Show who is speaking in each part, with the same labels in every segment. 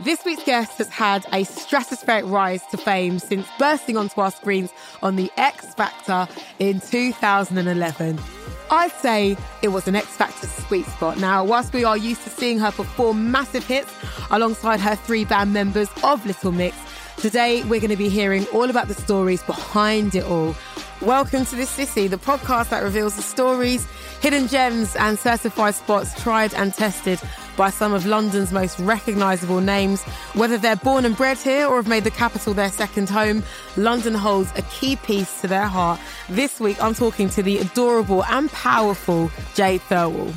Speaker 1: This week's guest has had a stratospheric rise to fame since bursting onto our screens on The X Factor in 2011. I'd say it was an X Factor sweet spot. Now, whilst we are used to seeing her perform massive hits alongside her three band members of Little Mix, today we're going to be hearing all about the stories behind it all. Welcome to This City, the podcast that reveals the stories, hidden gems, and certified spots tried and tested by some of London's most recognisable names. Whether they're born and bred here or have made the capital their second home, London holds a key piece to their heart. This week, I'm talking to the adorable and powerful Jade Thirlwall.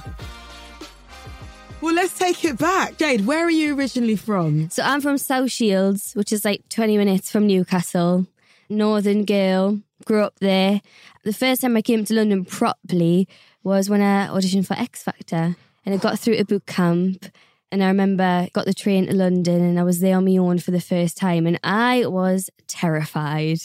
Speaker 1: Well, let's take it back. Jade, where are you originally from?
Speaker 2: So I'm from South Shields, which is like 20 minutes from Newcastle. Northern girl, grew up there. The first time I came to London properly was when I auditioned for X Factor and I got through to boot camp. And I remember got the train to London and I was there on my own for the first time and I was terrified.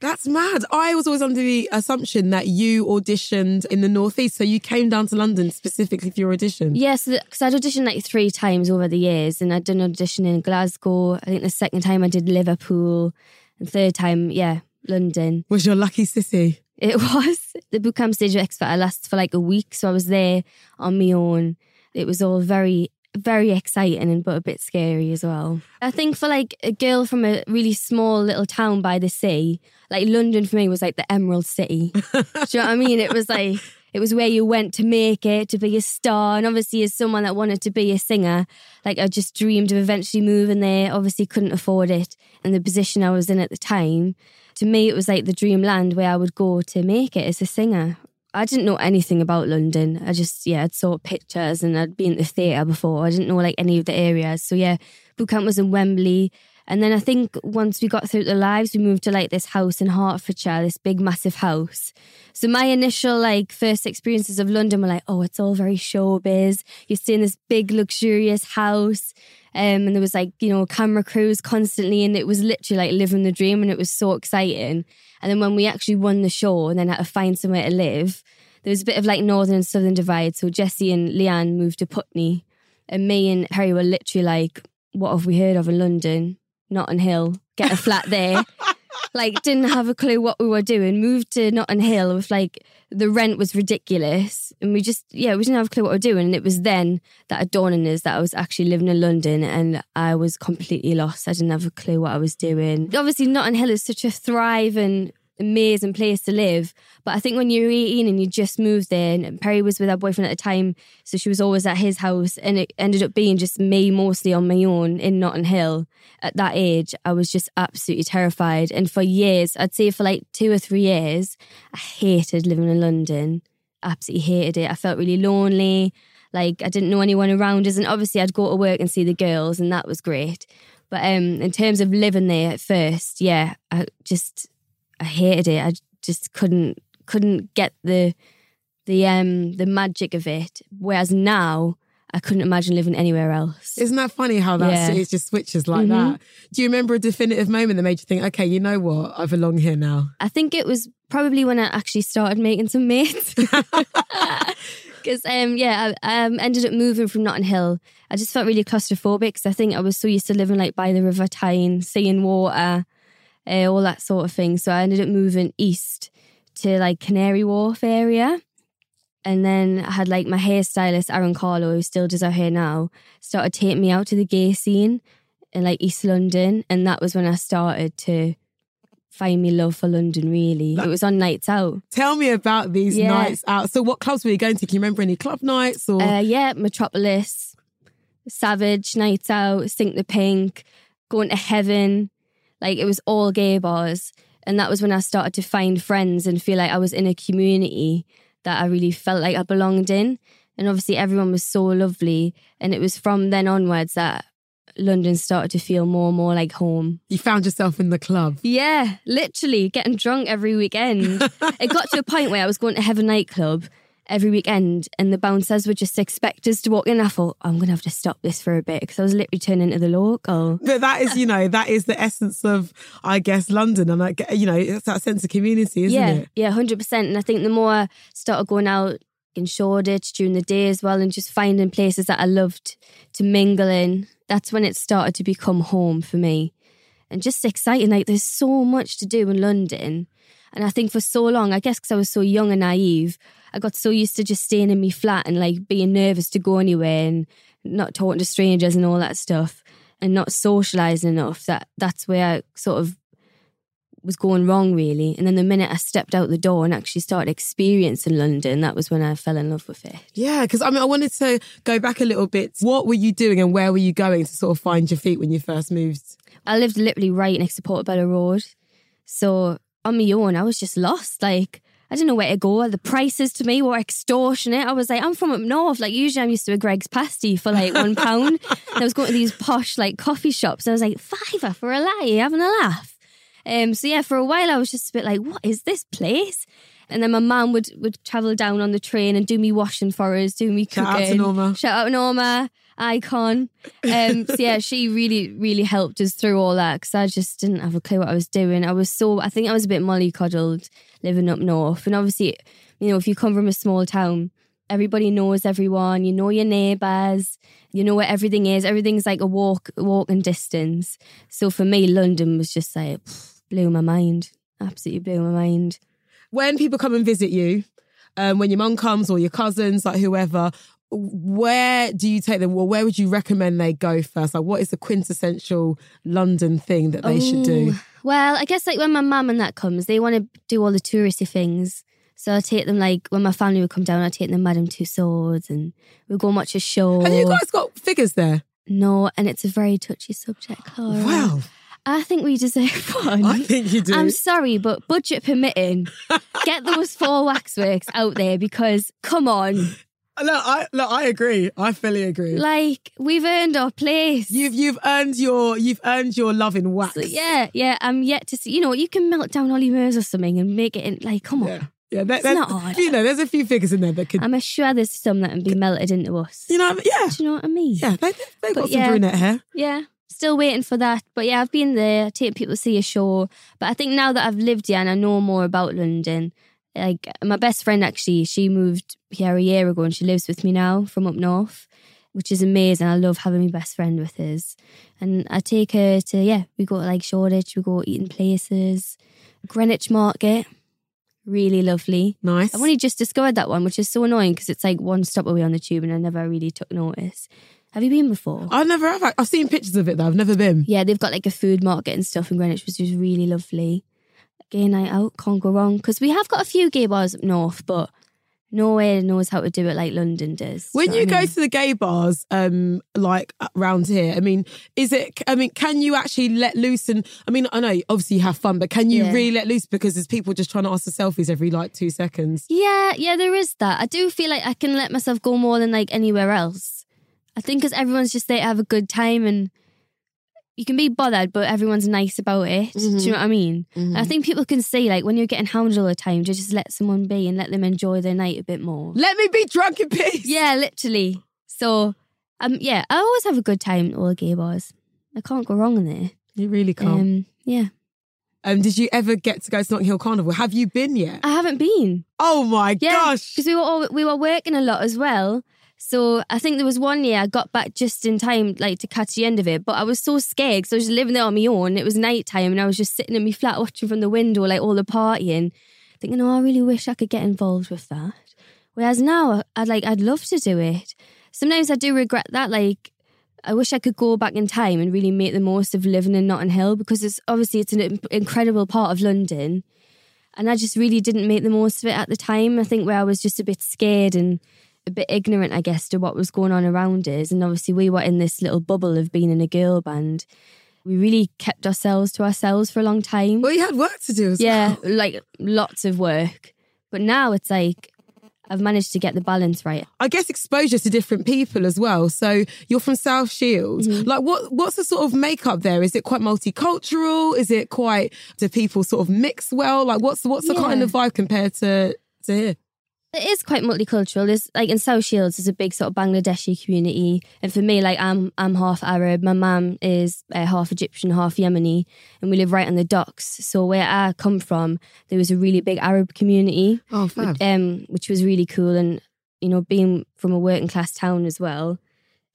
Speaker 1: That's mad. I was always under the assumption that you auditioned in the Northeast. So you came down to London specifically for your audition.
Speaker 2: Yes, because I'd auditioned like three times over the years and I'd done audition in Glasgow. I think the second time I did Liverpool and third time, yeah, London.
Speaker 1: Was your lucky city?
Speaker 2: It was. The bootcamp stage of X Factor lasted for like a week. So I was there on my own. It was all very, very exciting and but a bit scary as well. I think for like a girl from a really small little town by the sea, like London for me was like the Emerald City. Do you know what I mean? It was like, it was where you went to make it, to be a star. And obviously, as someone that wanted to be a singer, like I just dreamed of eventually moving there. Obviously, couldn't afford it. And the position I was in at the time, to me, it was like the dream land where I would go to make it as a singer. I didn't know anything about London. I just, yeah, I'd saw pictures and I'd been to the theatre before. I didn't know like any of the areas. So yeah, bootcamp was in Wembley. And then I think once we got through the lives, we moved to like this house in Hertfordshire, this big, massive house. So my initial like first experiences of London were like, oh, it's all very showbiz. You stay in this big, luxurious house. Um, and there was like, you know, camera crews constantly. And it was literally like living the dream. And it was so exciting. And then when we actually won the show and then had to find somewhere to live, there was a bit of like northern and southern divide. So Jesy and Leigh-Anne moved to Putney. And me and Perrie were literally like, what have we heard of in London? Notting Hill, get a flat there. like, didn't have a clue what we were doing. Moved to Notting Hill with like the rent was ridiculous, and we just yeah we didn't have a clue what we were doing. And it was then that it dawned on us that I was actually living in London, and I was completely lost. I didn't have a clue what I was doing. Obviously, Notting Hill is such a thriving amazing place to live. But I think when you're 18 and you just moved there, and Perrie was with her boyfriend at the time, so she was always at his house, and it ended up being just me mostly on my own in Notting Hill. At that age, I was just absolutely terrified. And for years, I'd say for like two or three years, I hated living in London. Absolutely hated it. I felt really lonely. Like I didn't know anyone around us. And obviously, I'd go to work and see the girls, and that was great. But um, in terms of living there at first, yeah, I just I hated it. I just couldn't couldn't get the the um the magic of it. Whereas now I couldn't imagine living anywhere else.
Speaker 1: Isn't that funny how that
Speaker 2: Yeah.
Speaker 1: it just switches like
Speaker 2: Mhm.
Speaker 1: that? Do you remember a definitive moment that made you think, okay, you know what, I belong here now?
Speaker 2: I think it was probably when I actually started making some mates. Because um, yeah, I um, ended up moving from Notting Hill. I just felt really claustrophobic because I think I was so used to living like by the River Tyne, seeing water, uh, all that sort of thing. So I ended up moving east to like Canary Wharf area. And then I had like my hairstylist, Aaron Carlo, who still does our hair now, started taking me out to the gay scene in like East London. And that was when I started to find me love for London, really.
Speaker 1: That-
Speaker 2: it was on nights out.
Speaker 1: Tell me about these
Speaker 2: Yeah.
Speaker 1: nights out. So, what clubs were you going to? Can you remember any club nights or?
Speaker 2: Uh, yeah, Metropolis, Savage, Nights Out, Sink the Pink, Going to Heaven. Like it was all gay bars. And that was when I started to find friends and feel like I was in a community that I really felt like I belonged in. And obviously, everyone was so lovely. And it was from then onwards that London started to feel more and more like home.
Speaker 1: you found yourself in the club.
Speaker 2: Yeah, literally getting drunk every weekend. it got to a point where I was going to have a nightclub every weekend and the bouncers would just expect us to walk in. I thought, I'm going to have to stop this for a bit because I was literally turning into the local.
Speaker 1: But that is, you know, that is the essence of, I guess, London. And, like, you know, it's that sense of community, isn't
Speaker 2: yeah,
Speaker 1: it?
Speaker 2: yeah, 100%. And I think the more I started going out in Shoreditch during the day as well and just finding places that I loved to mingle in that's when it started to become home for me. And just exciting. Like there's so much to do in London. And I think for so long, I guess because I was so young and naive, I got so used to just staying in my flat and like being nervous to go anywhere and not talking to strangers and all that stuff and not socializing enough that that's where I sort of was going wrong really. And then the minute I stepped out the door and actually started experiencing London, that was when I fell in love with it.
Speaker 1: Yeah, because I mean, I wanted to go back a little bit. What were you doing and where were you going to sort of find your feet when you first moved?
Speaker 2: I lived literally right next to Portobello Road. So on my own, I was just lost. Like, I didn't know where to go. The prices to me were extortionate. I was like, I'm from up north. Like, usually I'm used to a Greggs pasty for like one pound. I was going to these posh like coffee shops. I was like, fiver for a lie, having a laugh. Um, so yeah, for a while I was just a bit like, what is this place? And then my mum would would travel down on the train and do me washing for us, do me cooking.
Speaker 1: Shout out to Norma.
Speaker 2: Shout out Norma, icon. Um, so yeah, she really really helped us through all that because I just didn't have a clue what I was doing. I was so I think I was a bit mollycoddled living up north, and obviously, you know, if you come from a small town, everybody knows everyone. You know your neighbours. You know where everything is. Everything's like a walk walking distance. So for me, London was just like pff, blew my mind. Absolutely blew my mind.
Speaker 1: When people come and visit you, um, when your mum comes or your cousins, like whoever, where do you take them? Well, where would you recommend they go first? Like, what is the quintessential London thing that they should do?
Speaker 2: Well, I guess like when my mum and that comes, they want to do all the touristy things. So I take them like when my family would come down, I take them Madame Tussauds and we'll go and watch a show.
Speaker 1: Have you guys got figures there?
Speaker 2: No, and it's a very touchy subject, Clara.
Speaker 1: Wow.
Speaker 2: I think we deserve one.
Speaker 1: I think you do.
Speaker 2: I'm sorry, but budget permitting, get those four waxworks out there because come on,
Speaker 1: Look, I look, I agree. I fully agree.
Speaker 2: like we've earned our place.
Speaker 1: You've you've earned your you've earned your love in wax.
Speaker 2: So, yeah, yeah. I'm yet to see. You know, you can melt down Ollie Murs or something and make it in. Like, come on.
Speaker 1: yeah, yeah. There,
Speaker 2: It's not hard.
Speaker 1: You know, there's a few figures in there that could.
Speaker 2: I'm sure there's some that can be melted into us.
Speaker 1: you know, yeah,
Speaker 2: Do you know what I mean?
Speaker 1: yeah. They they got
Speaker 2: But
Speaker 1: some
Speaker 2: yeah.
Speaker 1: brunette hair.
Speaker 2: Yeah. Still waiting for that. But yeah, I've been there, taking people to see a show. But I think now that I've lived here and I know more about London, like my best friend actually, she moved here a year ago and she lives with me now from up north, which is amazing. I love having my best friend with us. And I take her to, yeah, we go to like Shoreditch, we go eating places, Greenwich Market. Really lovely.
Speaker 1: Nice.
Speaker 2: I've only just discovered that one, which is so annoying because it's like one stop away on the tube and I never really took notice. Have you been before?
Speaker 1: I've never have. I've seen pictures of it though. I've never been.
Speaker 2: Yeah, they've got like a food market and stuff in Greenwich, which is really lovely. Gay night out, can't go wrong. Because we have got a few gay bars up north, but nowhere knows how to do it like London does.
Speaker 1: When you
Speaker 2: I
Speaker 1: go to the gay bars, um, like around here, I mean, is it? I mean, can you actually let loose? And I mean, I know obviously you have fun, but can you
Speaker 2: Yeah.
Speaker 1: really let loose because there's people just trying to ask for selfies every like two seconds?
Speaker 2: Yeah, yeah, there is that. I do feel like I can let myself go more than like anywhere else. I think because everyone's just there to have a good time and you can be bothered, but everyone's nice about it. Do you know what I mean? I think people can see like when you're getting hounded all the time, to just let someone be and let them enjoy their night a bit more.
Speaker 1: Let me be drunk in peace.
Speaker 2: Yeah, literally. So, um, yeah, I always have a good time at all the gay bars. I can't go wrong in there.
Speaker 1: you really can't.
Speaker 2: Um, yeah,
Speaker 1: Um, did you ever get to go to Notting Hill Carnival? Have you been yet?
Speaker 2: I haven't been.
Speaker 1: Oh my
Speaker 2: Yeah,
Speaker 1: gosh!
Speaker 2: because we were all, we were working a lot as well. So I think there was one year I got back just in time, like to catch the end of it. But I was so scared because I was living there on my own. It was night time, and I was just sitting in my flat watching from the window, like all the partying, thinking, "Oh, I really wish I could get involved with that." Whereas now, I'd like, I'd love to do it. Sometimes I do regret that. Like, I wish I could go back in time and really make the most of living in Notting Hill because it's obviously it's an incredible part of London. And I just really didn't make the most of it at the time. I think where I was just a bit scared and a bit ignorant, I guess, to what was going on around us. And obviously, we were in this little bubble of being in a girl band. We really kept ourselves to ourselves for a long time.
Speaker 1: well, you had work to do as
Speaker 2: Yeah,
Speaker 1: well.
Speaker 2: like lots of work. But now it's like I've managed to get the balance right.
Speaker 1: I guess exposure to different people as well. So you're from South Shields.
Speaker 2: Mm-hmm.
Speaker 1: Like, what what's the sort of makeup there? Is it quite multicultural? Is it quite? Do people sort of mix well? Like, what's what's the kind of vibe compared to to here?
Speaker 2: It is quite multicultural. There's like in South Shields, there's a big sort of Bangladeshi community, and for me, like I'm I'm half Arab. My mum is uh, half Egyptian, half Yemeni, and we live right on the docks. So where I come from, there was a really big Arab community,
Speaker 1: Oh, fab.
Speaker 2: um, which was really cool. And you know, being from a working class town as well,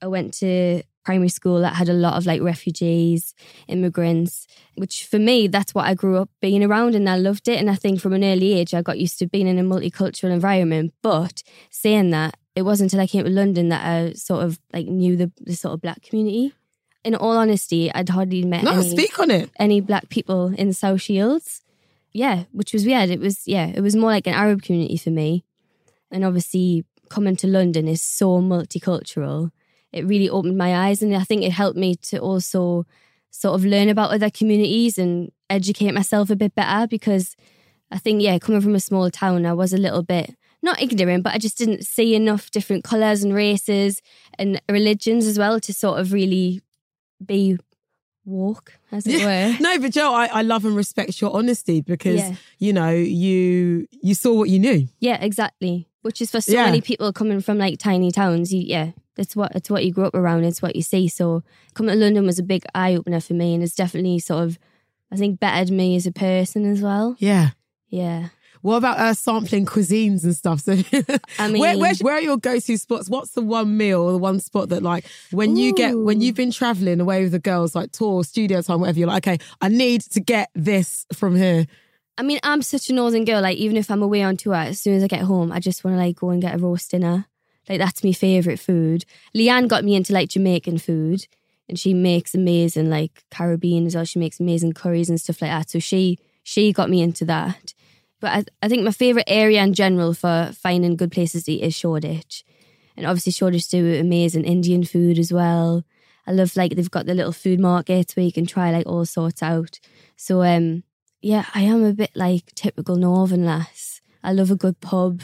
Speaker 2: I went to primary school that had a lot of like refugees, immigrants, which for me, that's what I grew up being around and I loved it. And I think from an early age, I got used to being in a multicultural environment. But saying that, it wasn't until I came to London that I sort of like knew the, the sort of black community. In all honesty, I'd hardly met
Speaker 1: No,
Speaker 2: any,
Speaker 1: speak on it.
Speaker 2: any black people in South Shields. Yeah, which was weird. It was yeah, it was more like an Arab community for me. And obviously coming to London is so multicultural. It really opened my eyes and I think it helped me to also sort of learn about other communities and educate myself a bit better because I think yeah, coming from a small town I was a little bit not ignorant, but I just didn't see enough different colours and races and religions as well to sort of really be walk, as it were.
Speaker 1: No, but Joe, I, I love and respect your honesty because
Speaker 2: Yeah.
Speaker 1: you know you you saw what you knew.
Speaker 2: Yeah, exactly. Which is for so
Speaker 1: Yeah.
Speaker 2: many people coming from like tiny towns. You, yeah, that's what it's what you grew up around. It's what you see. So coming to London was a big eye opener for me, and it's definitely sort of, I think, bettered me as a person as well.
Speaker 1: Yeah.
Speaker 2: Yeah,
Speaker 1: What about uh, sampling cuisines and stuff? So,
Speaker 2: I mean,
Speaker 1: where, where's- where are your go-to spots? What's the one meal or the one spot that, like, when you get when you've been traveling away with the girls, like tour, studio time, whatever, you're like, okay, I need to get this from here.
Speaker 2: I mean, I'm such a northern girl. Like, even if I'm away on tour, as soon as I get home, I just want to like go and get a roast dinner. Like, that's my favorite food. Leigh-Anne got me into like Jamaican food, and she makes amazing like Caribbean as well. She makes amazing curries and stuff like that. So she she got me into that. But I, I think my favorite area in general for finding good places to eat is Shoreditch, and obviously Shoreditch do amazing Indian food as well. I love like they've got the little food markets where you can try like all sorts out. So um yeah, I am a bit like typical northern lass. I love a good pub.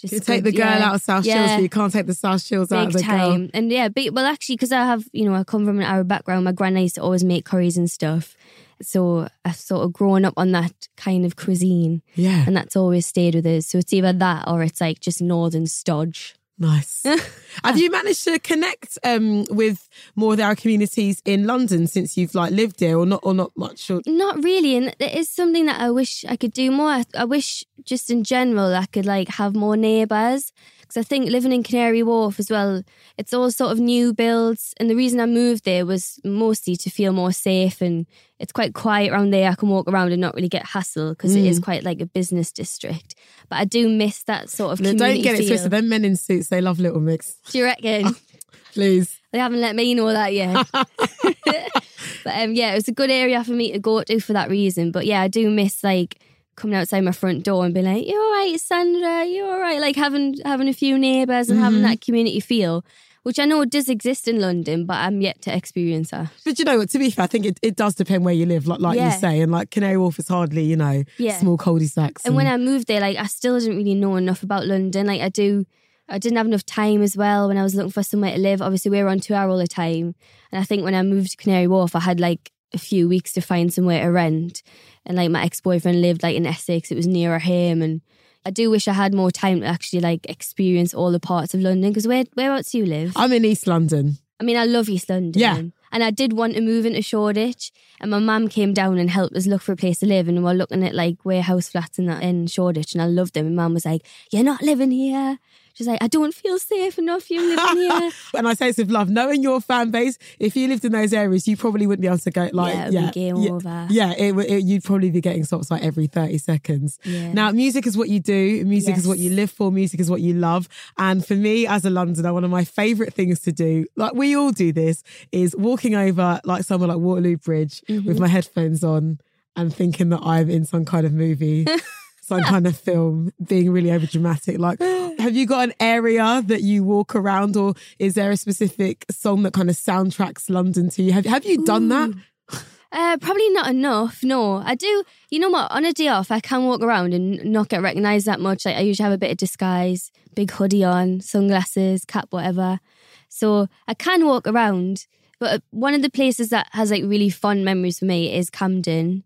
Speaker 2: Just
Speaker 1: You take the girl
Speaker 2: yeah,
Speaker 1: out of South Shields,
Speaker 2: yeah.
Speaker 1: but you can't take the South Shields out of
Speaker 2: big
Speaker 1: the girl.
Speaker 2: time. And yeah, but, well, actually, because I have, you know, I come from an Arab background. My grandma used to always make curries and stuff. So I've sort of grown up on that kind of cuisine,
Speaker 1: Yeah,
Speaker 2: and that's always stayed with us. So it's either that or it's like just northern stodge.
Speaker 1: Nice. Have you managed to connect um, with more of our communities in London since you've like lived there, or not, or not much? Or,
Speaker 2: Not really, and it is something that I wish I could do more. I, I wish, just in general, I could like have more neighbours because I think living in Canary Wharf as well, it's all sort of new builds, and the reason I moved there was mostly to feel more safe and it's quite quiet around there. I can walk around and not really get hassled because it is quite like a business district. But I do miss that sort of
Speaker 1: no, don't get it
Speaker 2: feel.
Speaker 1: twisted. Them men in suits, they love Little Mix.
Speaker 2: Do you reckon?
Speaker 1: Please.
Speaker 2: They haven't let me know that yet. but um, yeah, it was a good area for me to go to for that reason. But yeah, I do miss like coming outside my front door and being like, "You're all right, Sandra? You're all right?" Like having having a few neighbours and having mm-hmm. that community feel, which I know does exist in London, but I'm yet to experience that.
Speaker 1: But you know what? To be fair, I think it, it does depend where you live, like like
Speaker 2: Yeah.
Speaker 1: you say, and like Canary Wharf is hardly, you know,
Speaker 2: Yeah.
Speaker 1: small cul-de-sacs.
Speaker 2: And when I moved there, like I still didn't really know enough about London. Like I do, I didn't have enough time as well when I was looking for somewhere to live. Obviously, we were on tour all the time, and I think when I moved to Canary Wharf, I had like a few weeks to find somewhere to rent. And like my ex boyfriend lived like in Essex; it was nearer him, and I do wish I had more time to actually like experience all the parts of London. Because where whereabouts do you live?
Speaker 1: I'm in East London.
Speaker 2: I mean, I love East London.
Speaker 1: Yeah.
Speaker 2: And I did want to move into Shoreditch. And my mum came down and helped us look for a place to live. And we we're looking at like warehouse flats in that in Shoreditch. And I loved them. And mum was like, You're not living here. She's like, I don't feel safe enough. You living here.
Speaker 1: and I say this with love, knowing your fan base, if you lived in those areas, you probably wouldn't be able to go like,
Speaker 2: Yeah,
Speaker 1: yeah,
Speaker 2: game
Speaker 1: yeah,
Speaker 2: over.
Speaker 1: yeah, it, would- it, you'd probably be getting stops like every 30 seconds.
Speaker 2: Yeah.
Speaker 1: Now, music is what you do, music is what you live for, music is what you love. And for me as a Londoner, one of my favourite things to do, like we all do this, is walking over like somewhere like Waterloo Bridge
Speaker 2: Mm-hmm.
Speaker 1: with my headphones on and thinking that I'm in some kind of movie. Some kind of film being really over dramatic. Like, have you got an area that you walk around, or is there a specific song that kind of soundtracks London to you? Have, have you done that?
Speaker 2: Uh, probably not enough. No, I do. You know what? On a day off, I can walk around and not get recognised that much. Like I usually have a bit of disguise, big hoodie on, sunglasses, cap, whatever. So I can walk around. But one of the places that has like really fond memories for me is Camden,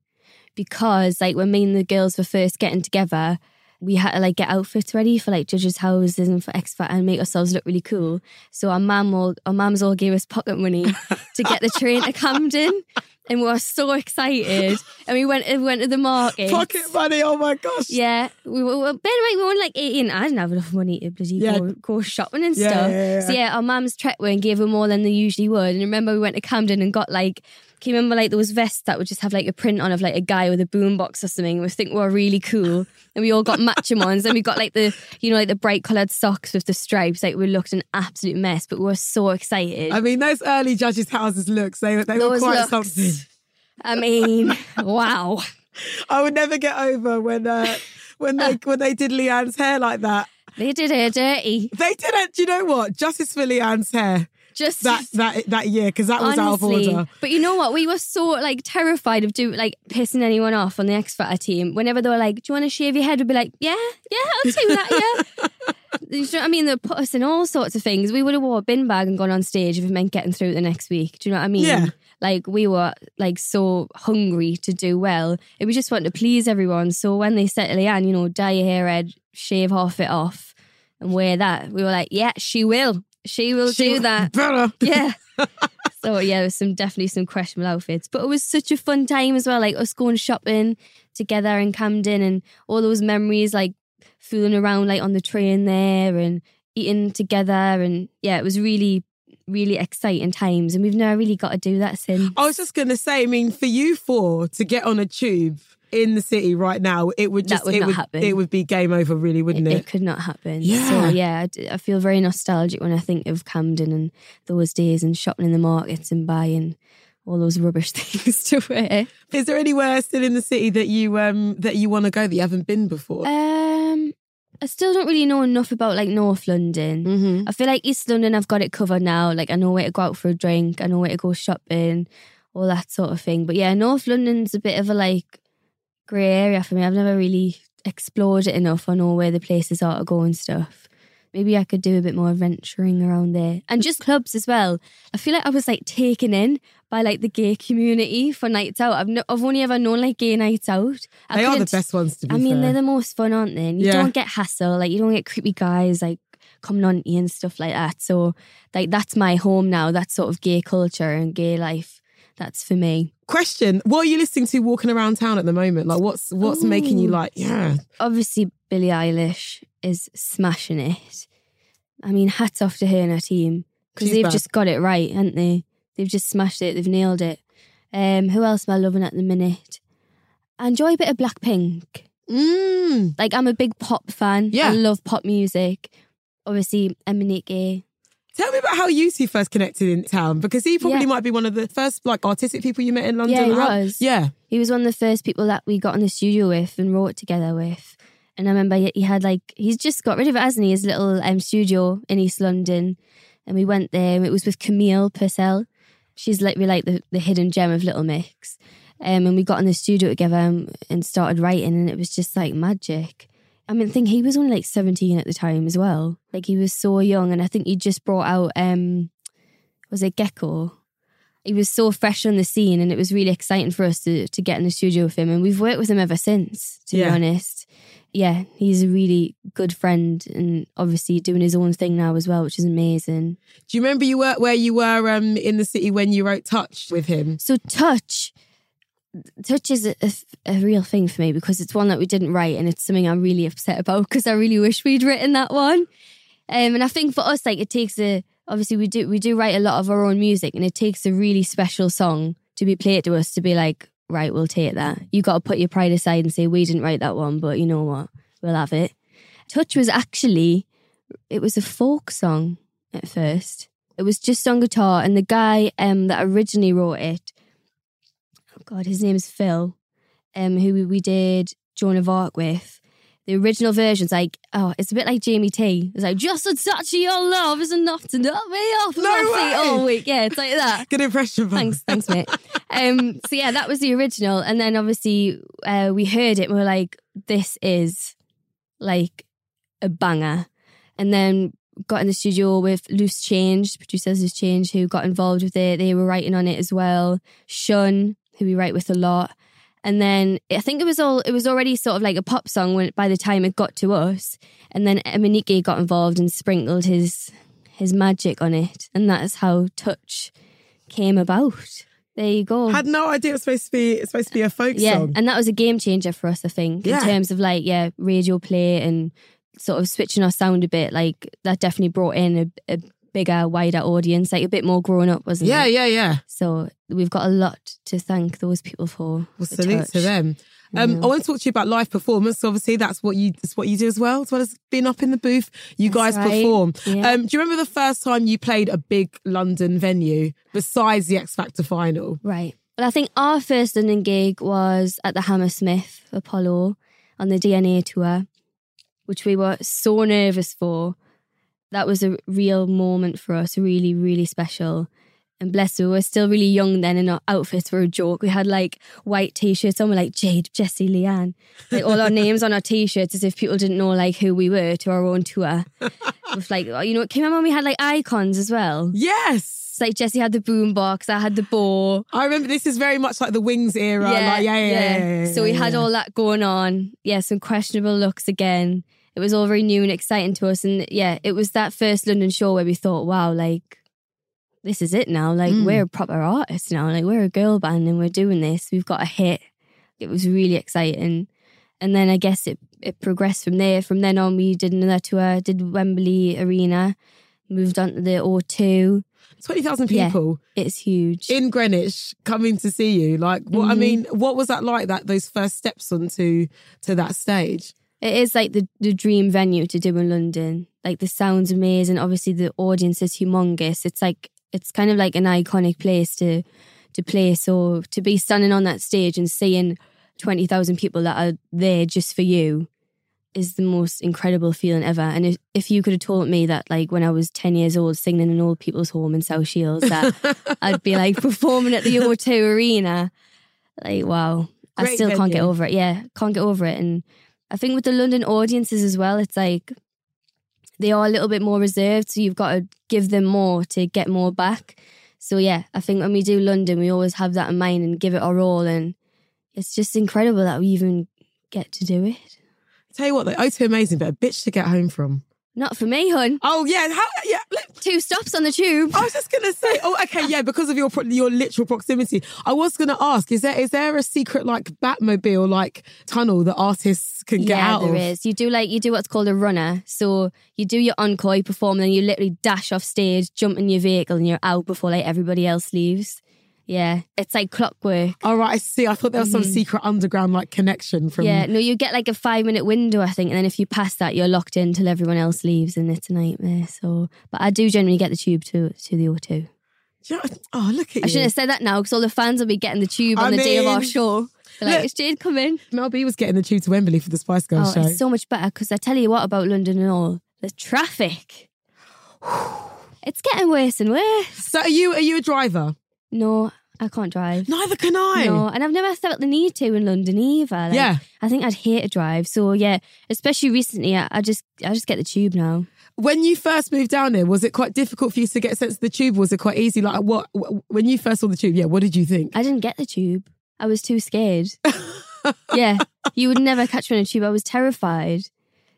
Speaker 2: because like when me and the girls were first getting together. We had to like get outfits ready for like judges' houses and for Factor and make ourselves look really cool. So our mum all our mums all gave us pocket money to get the train to Camden. and we were so excited. and we went we went to the market.
Speaker 1: Pocket money, oh my gosh.
Speaker 2: Yeah, we were well, Ben right, we were only like eighteen. I didn't have enough money to bloody
Speaker 1: Yeah.
Speaker 2: go, go shopping and
Speaker 1: Yeah,
Speaker 2: stuff.
Speaker 1: yeah.
Speaker 2: So yeah, our mums trekked and gave them more than they usually would. And remember, we went to Camden and got like. Can you remember like there was vests that would just have like a print on of like a guy with a boombox or something? We think we were really cool, and we all got matching ones. And we got like the you know like the bright coloured socks with the stripes. Like we looked an absolute mess, but we were so excited.
Speaker 1: I mean, those early judges' houses looks, they, they were quite
Speaker 2: looks.
Speaker 1: something.
Speaker 2: I mean, wow.
Speaker 1: I would never get over when uh, when they when they did Leigh-Anne's hair like that.
Speaker 2: They did her dirty.
Speaker 1: They did it. Do you know what? Justice for Leigh-Anne's hair
Speaker 2: Just
Speaker 1: that that that year because that was out of order.
Speaker 2: But you know what? We were so like terrified of do like pissing anyone off on the X Factor team. Whenever they were like, "Do you want to shave your head?" We'd be like, "Yeah, yeah, I'll do that." Yeah. You know what I mean, they put us in all sorts of things. We would have wore a bin bag and gone on stage if it meant getting through the next week. Do you know what I mean?
Speaker 1: Yeah.
Speaker 2: Like we were like so hungry to do well. And we just wanted to please everyone. So when they said to Leigh-Anne, you know, dye your hair red, shave half it off, and wear that, we were like, yeah, she will. She will
Speaker 1: She
Speaker 2: do that.
Speaker 1: Better.
Speaker 2: Yeah. so yeah, there was some definitely some questionable outfits, but it was such a fun time as well. Like us going shopping together in Camden and all those memories, like fooling around like on the train there and eating together, and yeah, it was really, really exciting times. And we've never really got to do that since.
Speaker 1: I was just going to say, I mean, for you four to get on a tube in the city right now, it would just
Speaker 2: would
Speaker 1: it
Speaker 2: not
Speaker 1: would
Speaker 2: happen.
Speaker 1: it would be game over, really, wouldn't
Speaker 2: it,
Speaker 1: it?
Speaker 2: it could not happen.
Speaker 1: Yeah.
Speaker 2: So yeah, I d- I feel very nostalgic when I think of Camden and those days and shopping in the markets and buying all those rubbish things to wear.
Speaker 1: Is there anywhere still in the city that you um that you want to go that you haven't been before?
Speaker 2: Um, I still don't really know enough about like North London.
Speaker 1: mm-hmm.
Speaker 2: I feel like East London, I've got it covered now. Like I know where to go out for a drink, I know where to go shopping, all that sort of thing. But yeah, North London's a bit of a like grey area for me. I've never really explored it enough. I know where the places are to go and stuff. Maybe I could do a bit more adventuring around there and just clubs as well. I feel like I was like taken in by like the gay community for nights out. I've no, I've only ever known like gay nights out. I
Speaker 1: They are the best ones to be
Speaker 2: I mean,
Speaker 1: fair.
Speaker 2: they're the most fun, aren't they? And you
Speaker 1: Yeah.
Speaker 2: don't get hassle, like you don't get creepy guys like coming on you and stuff like that. So, like that's my home now. That sort of gay culture and gay life. That's for me.
Speaker 1: Question: What are you listening to walking around town at the moment? Like, what's what's making you like, yeah,
Speaker 2: Obviously, Billie Eilish is smashing it. I mean, hats off to her and her team because they've
Speaker 1: bad.
Speaker 2: just got it right, haven't they? They've just smashed it. They've nailed it. Um, who else am I loving at the minute? I enjoy a bit of Blackpink.
Speaker 1: mm,
Speaker 2: Like I'm a big pop fan.
Speaker 1: Yeah.
Speaker 2: I love pop music. Obviously, MNEK.
Speaker 1: Tell me about how you two first connected in town because he probably
Speaker 2: Yeah.
Speaker 1: might be one of the first like artistic people you met in London.
Speaker 2: Yeah, he
Speaker 1: How-
Speaker 2: was.
Speaker 1: Yeah,
Speaker 2: He was one of the first people that we got in the studio with and wrote together with. And I remember he he had like he's just got rid of it, hasn't he? His little um, studio in East London, and we went there. and It was with Kamille Purcell. She's like we like the, the hidden gem of Little Mix. Um, and we got in the studio together and, and started writing, and it was just like magic. I mean, I think he was only like seventeen at the time as well. Like he was so young, and I think he just brought out um, was it Gecko? he was so fresh on the scene and it was really exciting for us to, to get in the studio with him and we've worked with him ever since to
Speaker 1: Yeah.
Speaker 2: be honest yeah he's a really good friend and obviously doing his own thing now as well which is amazing
Speaker 1: Do you remember you were where you were um, in the city when you wrote "Touch" with him?
Speaker 2: so touch touch is a, a, real thing for me because it's one that we didn't write and it's something i'm really upset about because i really wish we'd written that one. Um, and i think for us like it takes a obviously we do we do write a lot of our own music and it takes a really special song to be played to us to be like right we'll take that. You got to put your pride aside and say we didn't write that one but you know what? We'll have it. Touch was actually it was a folk song at first. It was just on guitar and the guy um, that originally wrote it god his name's phil um, who we- did joan of arc with the original version's like, oh, it's a bit like Jamie T. It's like, just a touch of your love is enough to knock me off
Speaker 1: No
Speaker 2: my feet all week. Yeah, it's like that.
Speaker 1: Good impression.
Speaker 2: Thanks, thanks, mate. Um, so yeah, that was the original, and then obviously uh, we heard it, and we were like, "This is like a banger." And then got in the studio with Loose Change, producers Loose Change, who got involved with it. They were writing on it as well. Shun, who we write with a lot. And then I think it was all it was already sort of like a pop song when by the time it got to us. And then MNEK got involved and sprinkled his his magic on it. And that is how Touch came about. There you go.
Speaker 1: Had no idea it was supposed to be it's supposed to be a folk
Speaker 2: yeah,
Speaker 1: song.
Speaker 2: and that was a game changer for us, I think,
Speaker 1: Yeah.
Speaker 2: in terms of like yeah, radio play and sort of switching our sound a bit. Like that definitely brought in a, a bigger, wider audience, like a bit more grown up, wasn't
Speaker 1: yeah,
Speaker 2: it?
Speaker 1: yeah, yeah. Yeah.
Speaker 2: So we've got a lot to thank those people for.
Speaker 1: Well, salute to them. Um. I want to talk to you about live performance. Obviously, that's what you that's what you do as well, as well as being up in the booth. You
Speaker 2: That's
Speaker 1: guys
Speaker 2: right.
Speaker 1: perform.
Speaker 2: Yeah.
Speaker 1: Um, do you remember the first time you played a big London venue besides the X Factor final?
Speaker 2: Right. Well, I think our first London gig was at the Hammersmith Apollo on the DNA tour, which we were so nervous for. That was a real moment for us, really, really special. And bless her, we were still really young then, and our outfits were a joke. We had like white t-shirts on, with like Jade, Jesy, Leigh-Anne, like all our names on our t-shirts, as if people didn't know like who we were to our own tour. With like, oh, you know, can you remember when we had like icons as well?
Speaker 1: Yes.
Speaker 2: It's like Jesy had the boom box, I had the bow.
Speaker 1: I remember this is very much like the Wings era. like, yeah, yeah, yeah, yeah,
Speaker 2: So we
Speaker 1: yeah,
Speaker 2: had
Speaker 1: yeah.
Speaker 2: all that going on. Yeah, some questionable looks again. It was all very new and exciting to us. And yeah, it was that first London show where we thought, wow, like, this is it now. Like,
Speaker 1: Mm.
Speaker 2: we're a proper artist now. Like, we're a girl band and we're doing this. We've got a hit. It was really exciting. And then I guess it, it progressed from there. From then on, we did another tour, did Wembley Arena, moved on to the O2.
Speaker 1: 20,000
Speaker 2: Yeah.
Speaker 1: people
Speaker 2: It's huge.
Speaker 1: in Greenwich coming to see you. Like, what I
Speaker 2: Mhm.
Speaker 1: mean, what was that like? That those first steps onto to that stage.
Speaker 2: It is like the, the dream venue to do in London. Like the sound's amazing. Obviously the audience is humongous. It's like it's kind of like an iconic place to to play. So to be standing on that stage and seeing twenty thousand people that are there just for you is the most incredible feeling ever. And if, if you could have told me that like when I was ten years old singing in an old people's home in South Shields that I'd be like performing at the O2 arena. Like, wow. I
Speaker 1: Great
Speaker 2: still can't get over it. Yeah, can't get over it. And I think with the London audiences as well, it's like they are a little bit more reserved. So you've got to give them more to get more back. So yeah, I think when we do London, we always have that in mind and give it our all. And it's just incredible that we even get to do it.
Speaker 1: Tell you what, though, O2 amazing, but a bitch to get home from.
Speaker 2: Not for me, hun.
Speaker 1: Oh yeah, how, yeah.
Speaker 2: Two stops on the tube.
Speaker 1: I was just gonna say, oh, okay, yeah, because of your your literal proximity. I was gonna ask, is there is there a secret like Batmobile like tunnel that artists can get
Speaker 2: yeah,
Speaker 1: out
Speaker 2: there
Speaker 1: of?
Speaker 2: is. You do like you do what's called a runner. So you do your encore, you perform, and then you literally dash off stage, jump in your vehicle, and you're out before like everybody else leaves. Yeah, it's like clockwork.
Speaker 1: All right, I see. I thought there was some
Speaker 2: Mhm.
Speaker 1: secret underground like connection from.
Speaker 2: Yeah, no, you get like a five minute window, I think, and then if you pass that, you're locked in till everyone else leaves, and it's a nightmare. So, but I do generally get the tube to to the O2.
Speaker 1: Yeah, Oh, look at
Speaker 2: I
Speaker 1: you.
Speaker 2: shouldn't have said that now because all the fans will be getting the tube
Speaker 1: I
Speaker 2: on the day of our show. They're like,
Speaker 1: look-
Speaker 2: is Jade coming?
Speaker 1: Mel B was getting the tube to Wembley for the Spice Girls
Speaker 2: Oh,
Speaker 1: show.
Speaker 2: it's so much better because I tell you what about London and all the traffic. It's getting worse and worse.
Speaker 1: So are you are you a driver?
Speaker 2: No, I can't drive.
Speaker 1: Neither can I.
Speaker 2: No, and I've never felt the need to in London either. Like,
Speaker 1: Yeah.
Speaker 2: I think I'd hate to drive. So yeah, especially recently, I, I just I just get the tube now.
Speaker 1: When you first moved down there, was it quite difficult for you to get a sense of the tube? Was it quite easy? Like what when you first saw the tube? Yeah, what did you think?
Speaker 2: I didn't get the tube. I was too scared. yeah, you would never catch me on a tube. I was terrified.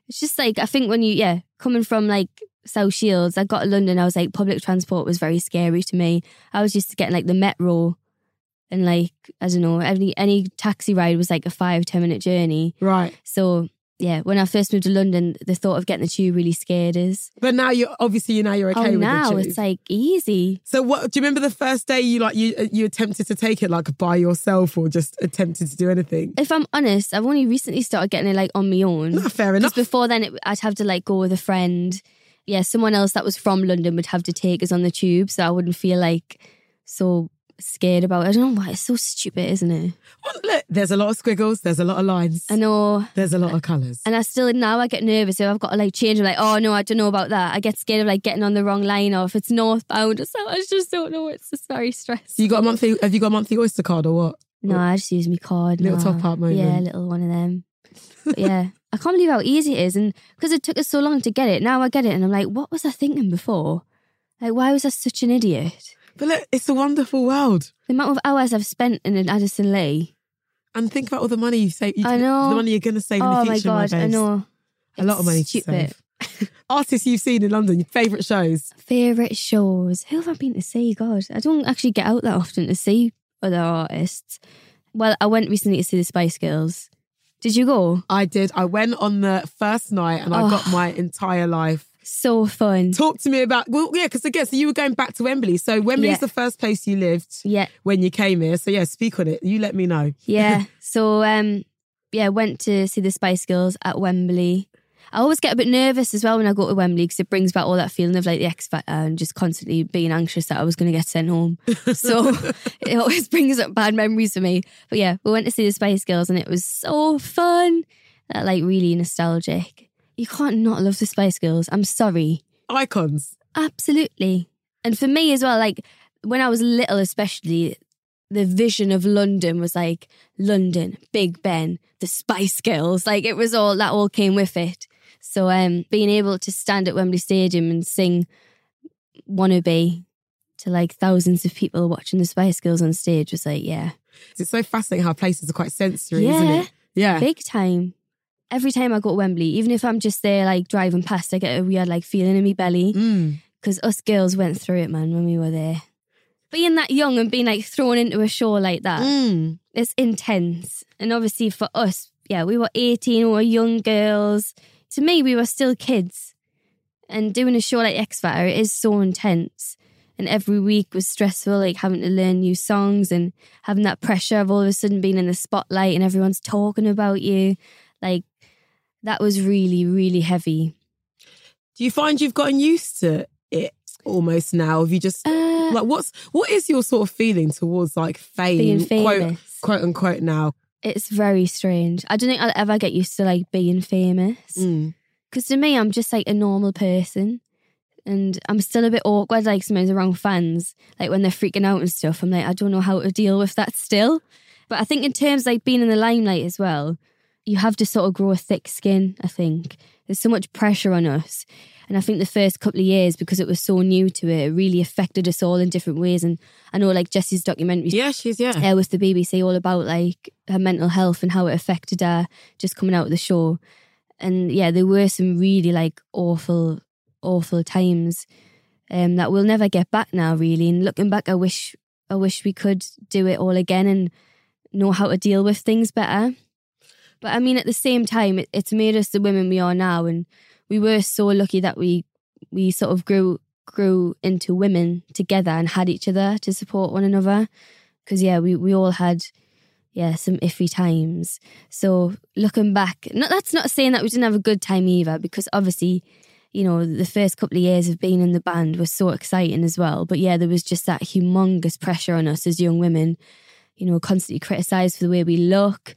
Speaker 2: It's just like I think when you yeah coming from like South Shields, I got to London. I was like public transport was very scary to me. I was used to getting like the metro, and like I don't know any any taxi ride was like a five ten minute journey.
Speaker 1: Right.
Speaker 2: So yeah, when I first moved to London, the thought of getting the tube really scared us.
Speaker 1: But now you're obviously now you're okay
Speaker 2: oh,
Speaker 1: with
Speaker 2: now it's like easy.
Speaker 1: so what do you remember the first day you like you you attempted to take it like by yourself or just attempted to do anything?
Speaker 2: If I'm honest, I've only recently started getting it like on my own.
Speaker 1: No, fair
Speaker 2: Because
Speaker 1: enough.
Speaker 2: before then, it, I'd have to like go with a friend. Yeah, someone else that was from London would have to take us on the tube, so I wouldn't feel like so scared about it. I don't know why it's so stupid, isn't it?
Speaker 1: Well, look, there's a lot of squiggles, there's a lot of lines,
Speaker 2: I know,
Speaker 1: there's a lot of colours.
Speaker 2: and I still now I get nervous if I've got to like change. I'm like, oh no, I don't know about that. I get scared of like getting on the wrong line or if it's northbound or something. I just don't know. It's just very stressful.
Speaker 1: you got a monthly have you got a monthly Oyster card or what?
Speaker 2: No, I just use my card.
Speaker 1: Little
Speaker 2: now.
Speaker 1: top-up moment.
Speaker 2: Yeah, little one of them. But yeah, I can't believe how easy it is, and because it took us so long to get it, now I get it, and I'm like, what was I thinking before? Like, why was I such an idiot?
Speaker 1: But look, it's a wonderful world.
Speaker 2: The amount of hours I've spent in an Addison Lee.
Speaker 1: And think about all the money you save. You,
Speaker 2: I know.
Speaker 1: The money you're going to save in the
Speaker 2: oh
Speaker 1: future.
Speaker 2: Oh my god, I know.
Speaker 1: A lot of money
Speaker 2: stupid.
Speaker 1: to save. Artists you've seen in London, your favourite shows.
Speaker 2: Favorite shows? Who have I been to see? God, I don't actually get out that often to see other artists. Well, I went recently to see the Spice Girls. Did you go?
Speaker 1: I did. I went on the first night and I
Speaker 2: Oh.
Speaker 1: got my entire life.
Speaker 2: So fun.
Speaker 1: Talk to me about well, yeah, because again, so you were going back to Wembley. So Wembley
Speaker 2: Yeah.
Speaker 1: is the first place you lived
Speaker 2: Yeah,
Speaker 1: when you came here. So yeah, speak on it. You let me know.
Speaker 2: yeah. so um, yeah, went to see the Spice Girls at Wembley. I always get a bit nervous as well when I go to Wembley because it brings back all that feeling of like the X Factor and just constantly being anxious that I was going to get sent home. So it always brings up bad memories for me. But yeah, we went to see the Spice Girls and it was so fun. That like really nostalgic. You can't not love the Spice Girls. I'm sorry.
Speaker 1: Icons.
Speaker 2: Absolutely. And for me as well, like when I was little, especially, the vision of London was like London, Big Ben, the Spice Girls. Like it was all that all came with it. So um being able to stand at Wembley Stadium and sing Wannabe to like thousands of people watching the Spice Girls on stage was like, yeah.
Speaker 1: It's so fascinating how places are quite sensory, isn't it? Yeah.
Speaker 2: Big time. Every time I go to Wembley, even if I'm just there like driving past, I get a weird like feeling in my belly.
Speaker 1: Mm.
Speaker 2: because us girls went through it, man, when we were there. Being that young and being like thrown into a show like that,
Speaker 1: Mm.
Speaker 2: it's intense. And obviously for us, yeah, we were 18, we were young girls. To me, we were still kids. And doing a show like X Factor is so intense. And every week was stressful, like having to learn new songs and having that pressure of all of a sudden being in the spotlight and everyone's talking about you. Like, that was really, really heavy.
Speaker 1: Do you find you've gotten used to it almost now? Have you just
Speaker 2: Uh,
Speaker 1: like what's what is your sort of feeling towards like fame, quote quote unquote now?
Speaker 2: It's very strange. I don't think I'll ever get used to like being famous.
Speaker 1: Mm.
Speaker 2: Because to me, I'm just like a normal person. And I'm still a bit awkward, like sometimes around fans, like when they're freaking out and stuff. I'm like, I don't know how to deal with that still. But I think in terms like being in the limelight as well, you have to sort of grow a thick skin, I think. There's so much pressure on us. And I think the first couple of years, because it was so new to it, it really affected us all in different ways. And I know like Jesy's documentary
Speaker 1: Yeah, she's yeah.
Speaker 2: uh, with the BBC all about like her mental health and how it affected her just coming out of the show. And yeah, there were some really like awful, awful times um, that we'll never get back now. Really, and looking back, I wish, I wish we could do it all again and know how to deal with things better. But I mean, at the same time, it, it's made us the women we are now, and we were so lucky that we we sort of grew grew into women together and had each other to support one another. Because yeah, we we all had yeah some iffy times. So looking back, not that's not saying that we didn't have a good time either, because obviously. You know, the first couple of years of being in the band was so exciting as well. But yeah, there was just that humongous pressure on us as young women, you know, constantly criticised for the way we look,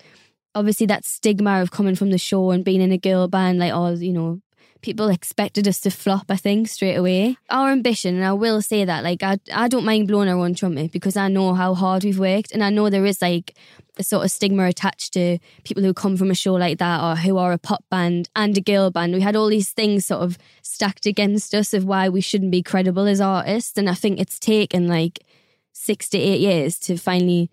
Speaker 2: obviously that stigma of coming from the show and being in a girl band, like all you know, people expected us to flop. I think straight away. Our ambition, and I will say that, like I, I don't mind blowing our own trumpet because I know how hard we've worked, and I know there is like a sort of stigma attached to people who come from a show like that or who are a pop band and a girl band. We had all these things sort of stacked against us of why we shouldn't be credible as artists, and I think it's taken like six to eight years to finally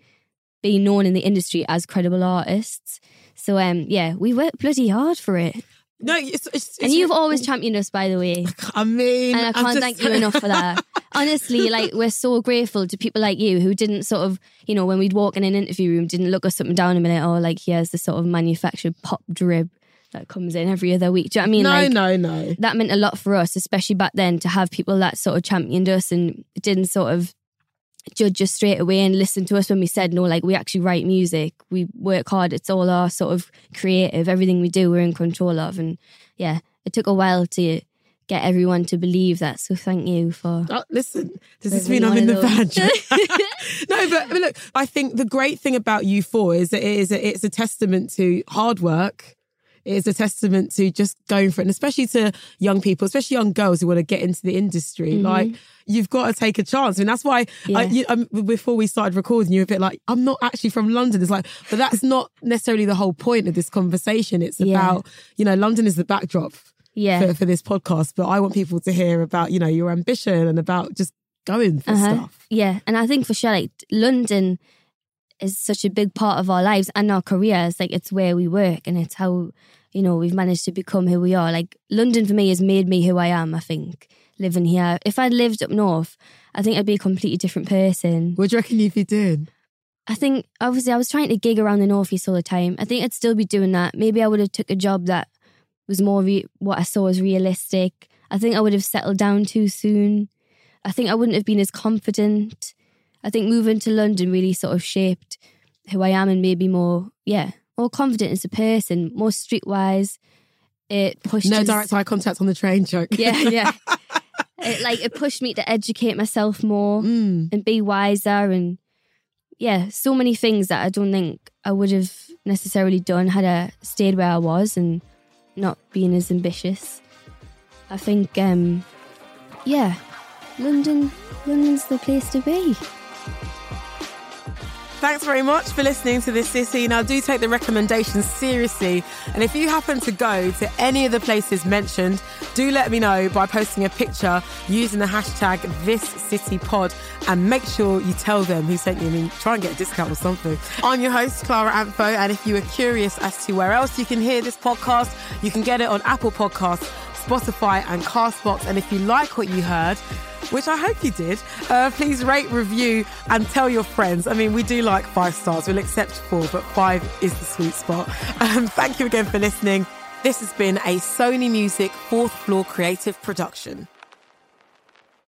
Speaker 2: be known in the industry as credible artists. So um yeah, we worked bloody hard for it.
Speaker 1: No, it's, it's,
Speaker 2: And
Speaker 1: it's-
Speaker 2: you've always championed us by the way.
Speaker 1: I mean,
Speaker 2: And I can't
Speaker 1: just-
Speaker 2: thank you enough for that. Honestly, like we're so grateful to people like you who didn't sort of, you know, when we'd walk in an interview room, didn't look us up and down a minute, or like here's the sort of manufactured pop drib that comes in every other week. Do you know what I mean?
Speaker 1: no,
Speaker 2: like
Speaker 1: no, no.
Speaker 2: that meant a lot for us, especially back then, to have people that sort of championed us and didn't sort of judge us straight away and listen to us when we said no, like we actually write music, we work hard, it's all our sort of creative, everything we do, we're in control of. And yeah, it took a while to get everyone to believe that. So thank you for.
Speaker 1: Oh, listen, does this mean I'm in the band? no, but, but look, I think the great thing about you four is that it is a, it's a testament to hard work. Is a testament to just going for it, and especially to young people, especially young girls who want to get into the industry. Like you've got to take a chance, I mean that's why. I,
Speaker 2: Mm-hmm. Yeah.
Speaker 1: you, um, before we started recording, you were a bit like, "I'm not actually from London." It's like, but that's not necessarily the whole point of this conversation. It's
Speaker 2: Yeah.
Speaker 1: about you know, London is the backdrop
Speaker 2: Yeah.
Speaker 1: for, for this podcast, but I want people to hear about, you know, your ambition and about just going for
Speaker 2: Uh-huh.
Speaker 1: stuff.
Speaker 2: Yeah, and I think for sure, like London is such a big part of our lives and our careers. Like it's where we work, and it's how you know we've managed to become who we are. Like London for me has made me who I am. I think living here. If I'd lived up north, I think I'd be a completely different person.
Speaker 1: What do you reckon you'd be doing?
Speaker 2: I think obviously I was trying to gig around the northeast all the time. I think I'd still be doing that. Maybe I would have took a job that was more re- what I saw as realistic. I think I would have settled down too soon. I think I wouldn't have been as confident. I think moving to London really sort of shaped who I am and maybe more, yeah, more confident as a person, more streetwise. It pushed
Speaker 1: no direct eye contact on the train joke.
Speaker 2: Yeah, yeah. it, like it pushed me to educate myself more
Speaker 1: Mm.
Speaker 2: and be wiser and yeah, so many things that I don't think I would have necessarily done had I stayed where I was and not being as ambitious. I think um yeah, London London's the place to be.
Speaker 1: Thanks very much for listening to This City. Now, do take the recommendations seriously. And if you happen to go to any of the places mentioned, do let me know by posting a picture using the hashtag ThisCityPod and make sure you tell them who sent you. I mean, try and get a discount or something. I'm your host, Clara Amfo. And if you are curious as to where else you can hear this podcast, you can get it on Apple Podcasts, Spotify, and Castbox. And if you like what you heard, which I hope you did. Uh, please rate, review, and tell your friends. I mean, we do like five stars. We'll accept four, but five is the sweet spot. Um, thank you again for listening. This has been a Sony Music fourth floor creative production.